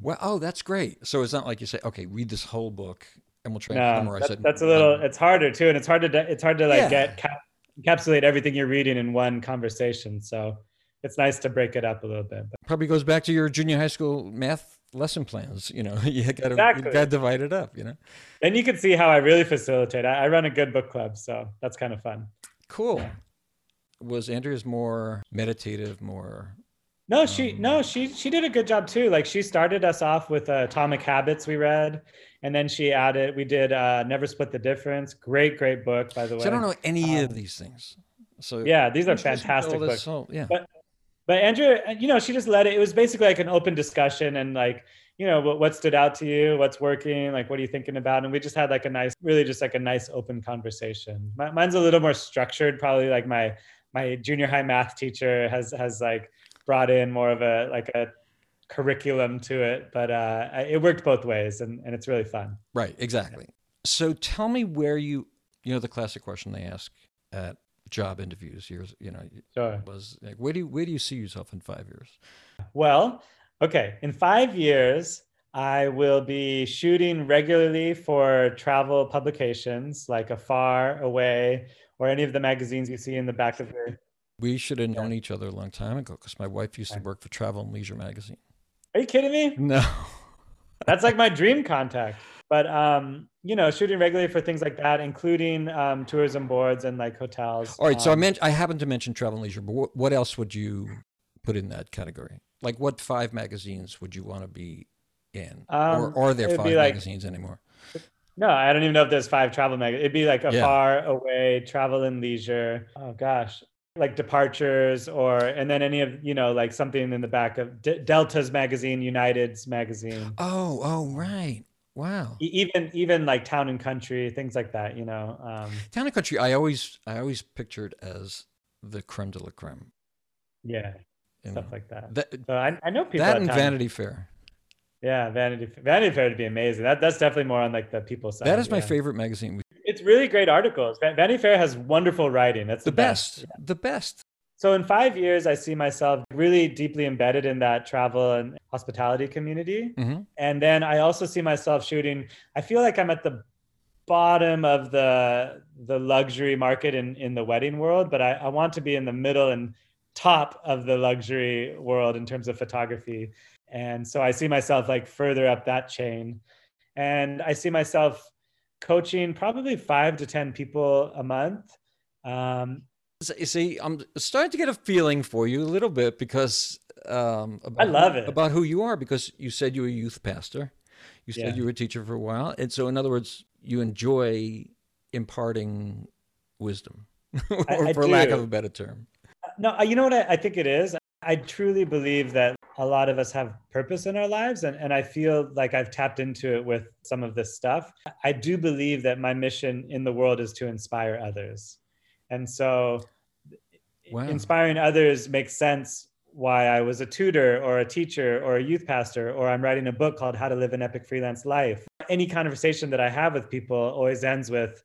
well oh that's great so it's not like you say okay read this whole book and we'll try no, and summarize that, it that's a little it's harder too and it's hard to it's hard to like yeah. get cap, encapsulate everything you're reading in one conversation so it's nice to break it up a little bit but. probably goes back to your junior high school math lesson plans. You know, *laughs* you got to Exactly. got divide it up. You know, Then you can see how I really facilitate. I, I run a good book club, so that's kind of fun. cool. Was Andrea's more meditative, more? No, she Um, no, she she did a good job too. Like she started us off with uh, Atomic Habits we read, and then she added we did uh, Never Split the Difference. Great, great book by the way. So I don't know any Um, of these things. So Yeah, these are introduce me to all fantastic books. yeah. But- But Andrea, you know, she just let it. It was basically like an open discussion and like you know what, what stood out to you, what's working, like what are you thinking about, and we just had like a nice, really just like a nice open conversation. Mi- Mine's a little more structured, probably like my my junior high math teacher has has like brought in more of a like a curriculum to it, but uh, it worked both ways, and and it's really fun. Right, exactly. So tell me where you, you know, the classic question they ask at job interviews. Years, you know, Sure. was like, where do you, where do you see yourself in five years? Well, okay. In five years, I will be shooting regularly for travel publications like Afar, Away, or any of the magazines you see in the back of your. We should have known each other a long time ago because my wife used to work for Travel and Leisure magazine. Are you kidding me? No. *laughs* That's like my dream contact. But um, you know, shooting regularly for things like that, including um, tourism boards and like hotels. All right. So I Um, meant I happened to mention Travel and Leisure, but what, what else would you put in that category? Like, what five magazines would you want to be in, or Um, are there five like- magazines anymore? No, I don't even know if there's five travel magazines. It'd be like Yeah. far away, travel and leisure. Oh gosh, like departures, or and then any of you know like something in the back of D- Delta's magazine, United's magazine, Oh, oh, right. Wow. Even even like town and country, things like that. You know, um, Town and Country, I always I always pictured as the creme de la creme. yeah, you stuff know. like that. That, So I, I know people. that at and Vanity Fair. Yeah, Vanity Vanity Fair would be amazing. That that's definitely more on like the people side. That is my yeah. favorite magazine. It's really great articles. Va- Vanity Fair has wonderful writing. That's The the, best. best. The best. So in five years, I see myself really deeply embedded in that travel and hospitality community. hmm And then I also see myself shooting. I feel like I'm at the bottom of the the luxury market in, in the wedding world, but I, I want to be in the middle and top of the luxury world in terms of photography. And so I see myself like further up that chain. And I see myself coaching probably five to 10 people a month. Um, You see, I'm starting to get a feeling for you a little bit because um, about, love it. about who you are. Because you said you were a youth pastor, you said Yeah. you were a teacher for a while, and so in other words, you enjoy imparting wisdom, *laughs* or I for lack of a better term. No, you know what I, I think it is? I truly believe that a lot of us have purpose in our lives. And, and I feel like I've tapped into it with some of this stuff. I do believe that my mission in the world is to inspire others. And so Wow. inspiring others makes sense why I was a tutor or a teacher or a youth pastor, or I'm writing a book called How to Live an Epic Freelance Life. Any conversation that I have with people always ends with,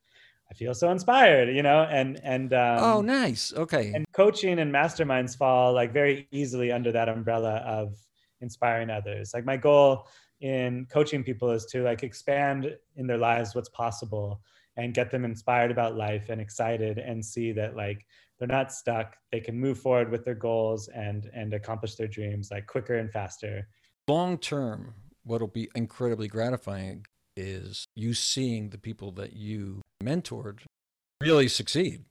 I feel so inspired, you know, and, and, um, oh, nice. Okay. and coaching and masterminds fall like very easily under that umbrella of inspiring others like my goal in coaching people is to like expand in their lives what's possible and get them inspired about life and excited and see that like they're not stuck they can move forward with their goals and and accomplish their dreams like quicker and faster Long term, what'll be incredibly gratifying is you seeing the people that you mentored really succeed.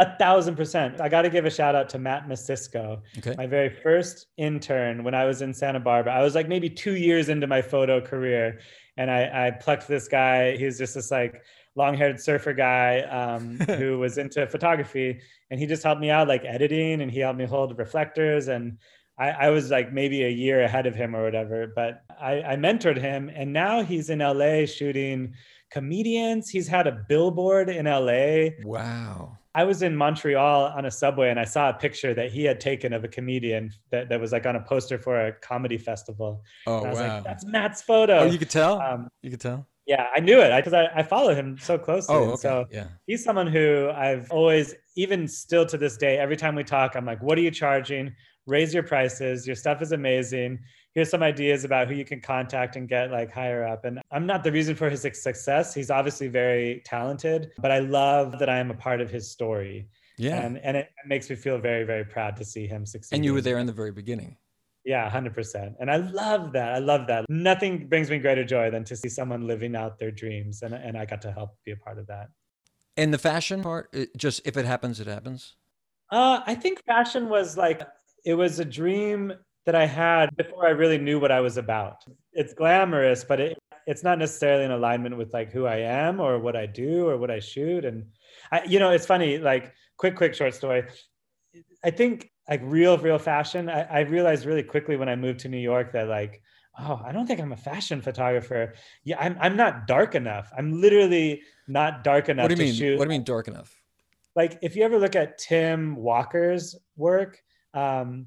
a thousand percent i got to give a shout out to matt Masisko. Okay. my very first intern when I was in Santa Barbara. I was like maybe two years into my photo career, and I, I plucked this guy. He was just this like long-haired surfer guy um, *laughs* who was into photography, and he just helped me out like editing, and he helped me hold reflectors, and I, I was like maybe a year ahead of him or whatever. But I, I mentored him, and now he's in LA shooting comedians. He's had a billboard in LA. Wow. I was in Montreal on a subway and I saw a picture that he had taken of a comedian that, that was like on a poster for a comedy festival. Oh, And I was wow. like, that's Matt's photo. oh, you could tell? um, you could tell? yeah, I knew it because I, I, follow him so closely. Oh, okay. So yeah. he's someone who I've always, even still to this day, every time we talk, I'm like, what are you charging? Raise your prices. Your stuff is amazing. Here's some ideas about who you can contact and get like higher up. And I'm not the reason for his success. He's obviously very talented, but I love that I am a part of his story. Yeah. And, and it makes me feel very, very proud to see him succeed. and you were there in the very beginning. Yeah, 100%. And I love that. I love that. Nothing brings me greater joy than to see someone living out their dreams. And, and I got to help be a part of that. And the fashion part, just if it happens, it happens. Uh, I think fashion was like, it was a dream that I had before I really knew what I was about. It's glamorous, but it, it's not necessarily in alignment with like who I am or what I do or what I shoot. And I, you know, it's funny, like quick, quick short story. I think like real, real fashion. I, I realized really quickly when I moved to New York that like, oh, I don't think I'm a fashion photographer. Yeah, I'm, I'm not dark enough. I'm literally not dark enough What do you to mean? shoot. What do you mean dark enough? Like if you ever look at Tim Walker's work, um,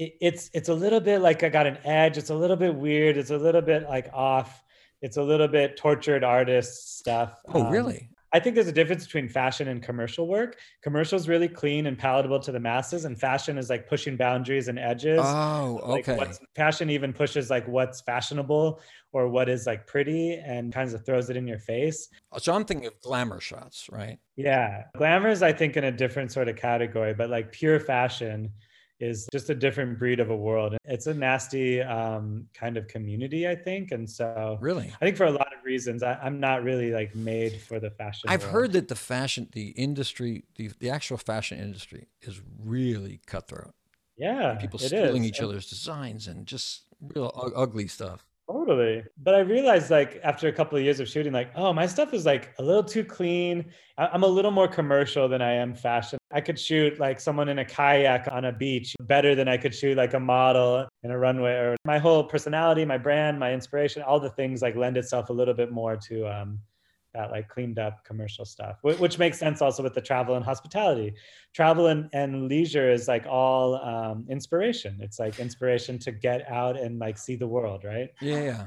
it, it's it's a little bit like I got an edge. It's a little bit weird. It's a little bit like off. It's a little bit tortured artist stuff. Oh, Um, really? I think there's a difference between fashion and commercial work. Commercial is really clean and palatable to the masses, and fashion is like pushing boundaries and edges. Oh, Like okay. what's, fashion even pushes like what's fashionable or what is like pretty and kind of throws it in your face. So I'm thinking of glamour shots, right? Yeah. Glamour is, I think, in a different sort of category, but like pure fashion is just a different breed of a world. It's a nasty um, kind of community, I think. And so Really? I think for a lot of reasons, I, I'm not really like made for the fashion. I've world. heard that the fashion, the industry, the, the actual fashion industry is really cutthroat. Yeah. People stealing is. each other's designs and just real u- ugly stuff. Totally. But I realized like after a couple of years of shooting, like, oh, my stuff is like a little too clean. I'm a little more commercial than I am fashion. I could shoot like someone in a kayak on a beach better than I could shoot like a model in a runway or my whole personality, my brand, my inspiration, all the things like lend itself a little bit more to um, that like cleaned up commercial stuff, which makes sense also with the travel and hospitality. Travel and, and leisure is like all um, inspiration. It's like inspiration to get out and like see the world, right? Yeah, yeah.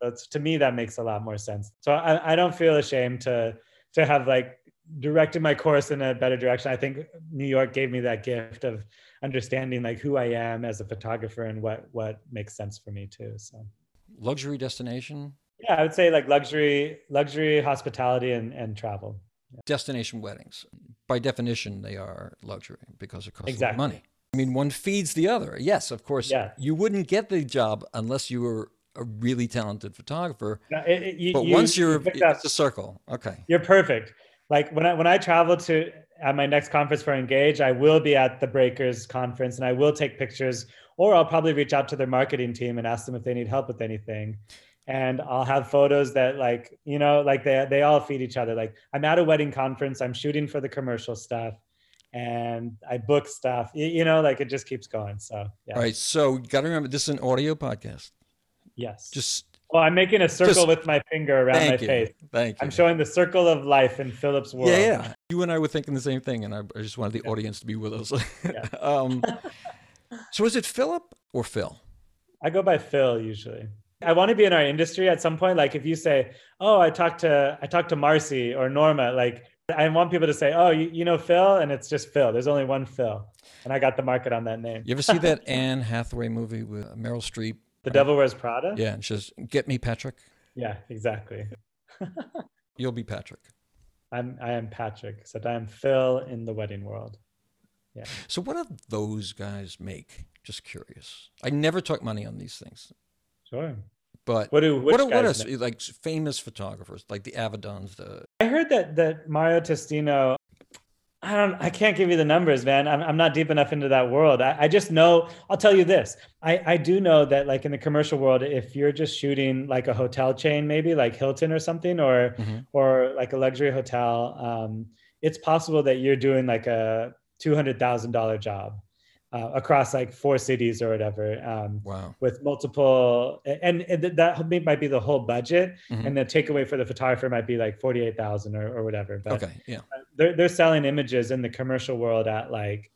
That's to me that makes a lot more sense. So I, I don't feel ashamed to to have like directed my course in a better direction. I think New York gave me that gift of understanding like who I am as a photographer and what what makes sense for me too. So Luxury destination, yeah, I would say like luxury, luxury, hospitality, and and travel. destination weddings. By definition, they are luxury because it costs a lot of Exactly. money. I mean, one feeds the other. Yes, of course. Yeah. You wouldn't get the job unless you were a really talented photographer. No, it- it- you- But you- once you're, you it's a circle. Okay. You're perfect. Like when I when I travel to at my next conference for Engage, I will be at the Breakers conference and I will take pictures, or I'll probably reach out to their marketing team and ask them if they need help with anything. And I'll have photos that like, you know, like they they all feed each other. Like I'm at a wedding conference, I'm shooting for the commercial stuff and I book stuff. You, know, like it just keeps going. So yeah. All right. So you got to remember, this is an audio podcast. Yes. Just well, I'm making a circle just- with my finger around my you. face. Thank you. I'm showing the circle of life in Philip's world. Yeah, yeah. You and I were thinking the same thing, and I, I just wanted the audience to be with us. Yeah. *laughs* um, so is it Philip or Phil? I go by Phil usually. I want to be in our industry at some point. Like if you say, "Oh, I talked to I talked to Marcy or Norma," like I want people to say, "Oh, you, you know Phil," and it's just Phil. There's only one Phil, and I got the market on that name. You ever see that *laughs* Anne Hathaway movie with Meryl Streep? The Devil Wears Prada. Yeah, and she says, "Get me Patrick. Yeah, exactly. *laughs* You'll be Patrick." I'm I am Patrick, except I am Phil in the wedding world. Yeah. So what do those guys make? Just curious. I never talk money on these things, Sure. but What do what are, what are know? like famous photographers like the Avedons? The I heard that that Mario Testino. I don't. I can't give you the numbers, man. I'm, I'm not deep enough into that world. I, I just know. I'll tell you this. I, I do know that, like in the commercial world, if you're just shooting like a hotel chain, maybe like Hilton or something, or Mhm. or like a luxury hotel, um, it's possible that you're doing like a two hundred thousand dollar job uh, across like four cities or whatever. Um, wow. with multiple and, and that might be the whole budget Mhm. and the takeaway for the photographer might be like 48,000 or, or whatever but Okay. Yeah. they're, they're selling images in the commercial world at like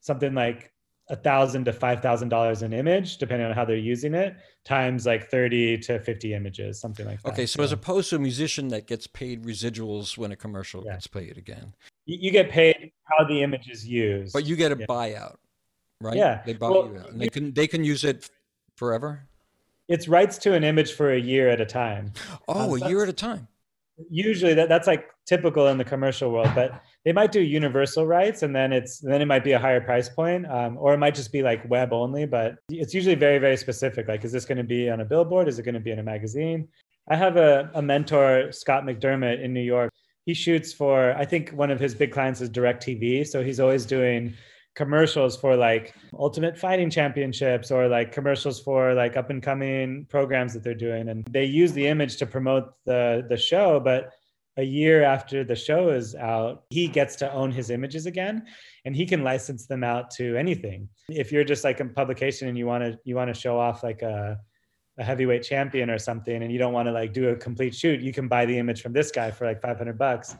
something like a thousand to five thousand dollars an image depending on how they're using it times like 30 to 50 images something like that Okay. So as opposed to a musician that gets paid residuals when a commercial Yeah. gets paid again, you, you get paid how the image is used but you get a Yeah. buyout, right? Yeah. They buy Well, you out, and they can they can use it forever. it's rights to an image for a year at a time Oh, Um, a year at a time. Usually that, that's like typical in the commercial world, but they might do universal rights and then it's then it might be a higher price point, um, or it might just be like web only. But it's usually very very specific. Like, is this going to be on a billboard? Is it going to be in a magazine? I have a, a mentor, Scott McDermott in New York. He shoots for I think one of his big clients is DirecTV, so he's always doing commercials for like ultimate fighting championships or like commercials for like up and coming programs that they're doing. And they use the image to promote the the show but a year after the show is out he gets to own his images again and he can license them out to anything. If you're just like a publication and you want to you want to show off like a a heavyweight champion or something and you don't want to like do a complete shoot you can buy the image from this guy for like 500 bucks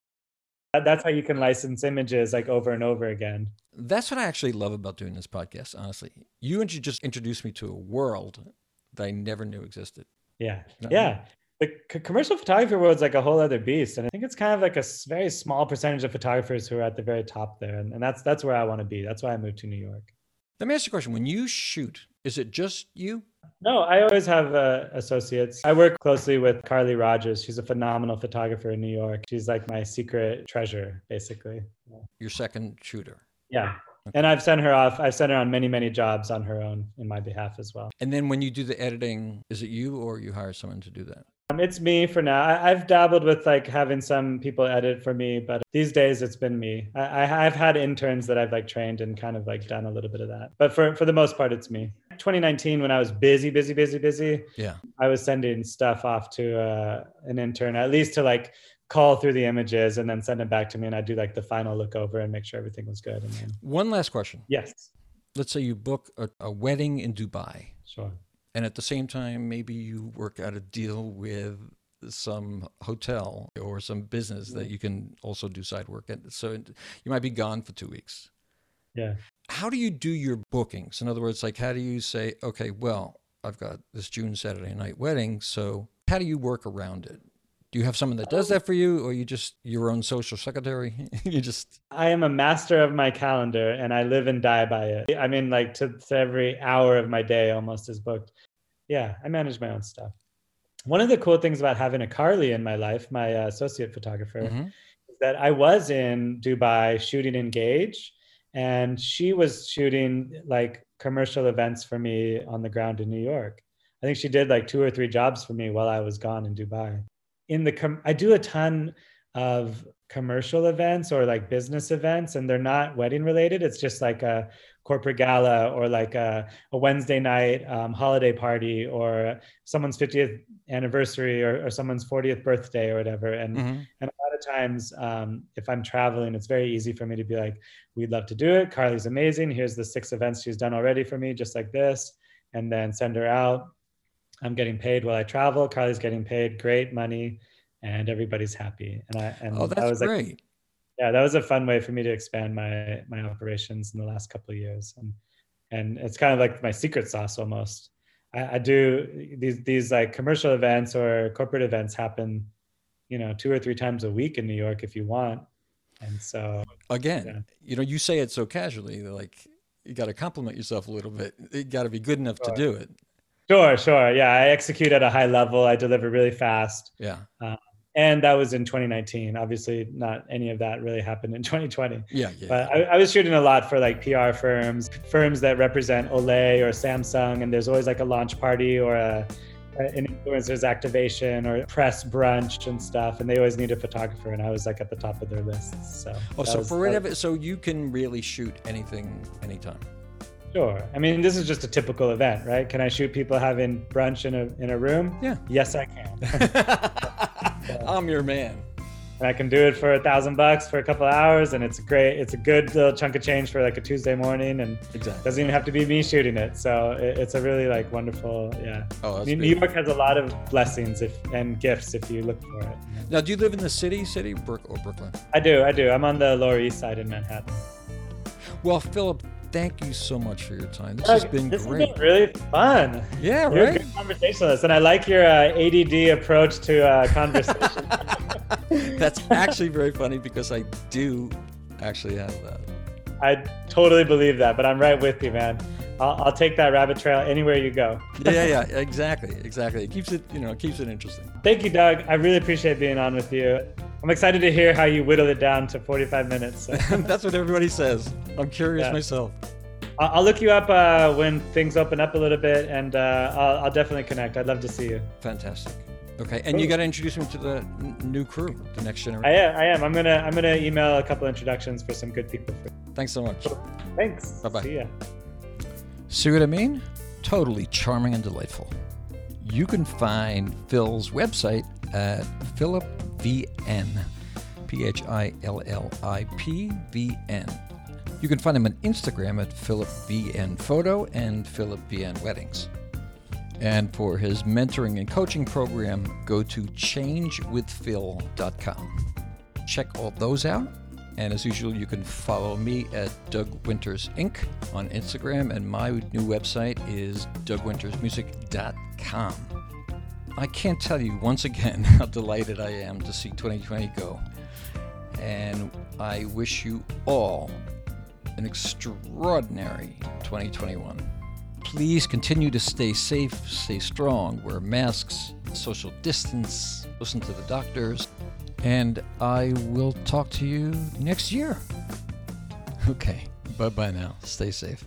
that's how you can license images like over and over again. That's what I actually love about doing this podcast, honestly. You and you just introduced me to a world that I never knew existed. Yeah. No. Yeah. The c- commercial photography world is like a whole other beast. And I think it's kind of like a very small percentage of photographers who are at the very top there. And, and that's that's where I want to be. That's why I moved to New York. Let me ask you a question. When you shoot, is it just you? No, I always have uh, associates. I work closely with Carly Rogers. She's a phenomenal photographer in New York. She's like my secret treasure, basically. Your second shooter. Yeah. Okay. And I've sent her off. I've sent her on many, many jobs on her own in my behalf as well. And then when you do the editing, is it you or you hire someone to do that? Um, it's me for now. I, have dabbled with like having some people edit for me, but these days it's been me. I, I, have had interns that I've like trained and kind of like done a little bit of that, but for for the most part, it's me. 2019, when I was busy, busy, busy, busy, yeah, I was sending stuff off to uh, an intern at least to like call through the images and then send them back to me, and I'd do like the final look over and make sure everything was good. And then... one last question. Yes. Let's say you book a, a wedding in Dubai. Sure and at the same time maybe you work out a deal with some hotel or some business that you can also do side work at so you might be gone for two weeks yeah how do you do your bookings? In other words like how do you say okay well i've got this june saturday night wedding so how do you work around it? Do you have someone that does that for you or you just your own social secretary? *laughs* You just i am a master of my calendar and i live and die by it. I mean like to, to every hour of my day almost is booked. Yeah i manage my own stuff. One of the cool things about having a carly in my life my uh, associate photographer mm-hmm. is that i was in dubai shooting engage and she was shooting like commercial events for me on the ground in new york. I think she did like two or three jobs for me while i was gone in dubai. In the com- I do a ton of commercial events or like business events and they're not wedding related. It's just like a corporate gala or like a, a wednesday night um, holiday party or someone's 50th anniversary or, or someone's 40th birthday or whatever. And mm-hmm. and of times um, if i'm traveling it's very easy for me to be like we'd love to do it carly's amazing here's the six events she's done already for me just like this and then send her out I'm getting paid while I travel. Carly's getting paid great money, and everybody's happy. And I and oh, that's that was great. Like, yeah, that was a fun way for me to expand my my operations in the last couple of years, and and it's kind of like my secret sauce almost. I, I do these these like commercial events or corporate events happen, you know, two or three times a week in New York if you want. And so again, yeah. you know, you say it so casually, like you got to compliment yourself a little bit. You got to be good enough sure. to do it. Sure, sure. Yeah, I execute at a high level. I deliver really fast. Yeah. Uh, and that was in 2019. Obviously, not any of that really happened in *laughs* 2020. Yeah, yeah. But I, I, was shooting a lot for like PR firms, firms that represent Olay or Samsung, and there's always like a launch party or a, Uh, an influencers activation or press brunch and stuff, and they always need a photographer, and I was like at the top of their lists. So. Oh, so was, for whatever, so you can really shoot anything, anytime. Sure. I mean, this is just a typical event, right? Can I shoot people having brunch in a in a room? Yeah. Yes, I can. *laughs* *laughs* I'm your man. And I can do it for a thousand bucks for a couple hours, and it's great. It's a good little chunk of change for like a Tuesday morning, and exactly. doesn't even have to be me shooting it. So it, it's a really like wonderful, yeah. Oh, New, New York has a lot of blessings if and gifts if you look for it. Now, do you live in the city, city, or Brooklyn? I do, I do. I'm on the Lower East Side in Manhattan. Well, Philip, thank you so much for your time. This has been this great. Has been really fun. Yeah, You're right. a good conversationalist, and I like your uh, ADD approach to uh, *laughs* conversation. That's actually very funny because I do actually have that. I totally believe that, but I'm right with you, man. I'll, I'll take that rabbit trail anywhere you go. yeah, yeah, yeah, *laughs* exactly, exactly. It keeps it, you know, it keeps it interesting. Thank you, Doug. I really appreciate being on with you. I'm excited to hear how you whittle it down to 45 minutes. So. *laughs* That's what everybody says. I'm curious Yeah. myself. I'll I'll look you up uh, when things open up a little bit, and uh, I'll, I'll definitely connect. I'd love to see you. Fantastic. Okay, and you got to introduce me to the n- new crew, the next I generation. am. I am. I'm gonna. I'm gonna email a couple introductions for some good people. Thanks so much. Thanks. Bye-bye. See ya. See what I mean? Totally charming and delightful. You can find Phil's website at philipvn, P H I L L I P V N. You can find him on Instagram at philipvnphoto and philipvnweddings. And for his mentoring and coaching program, go to changewithphil.com. Check all those out. And as usual, you can follow me at Doug Winters Inc. on Instagram, and my new website is dougwintersmusic.com. I can't tell you once again *laughs* how delighted I am to see 2020 go. And I wish you all an extraordinary 2021. Please continue to stay safe, stay strong, wear masks, social distance, listen to the doctors, and I will talk to you next year. *laughs* Okay, bye bye now. Stay safe.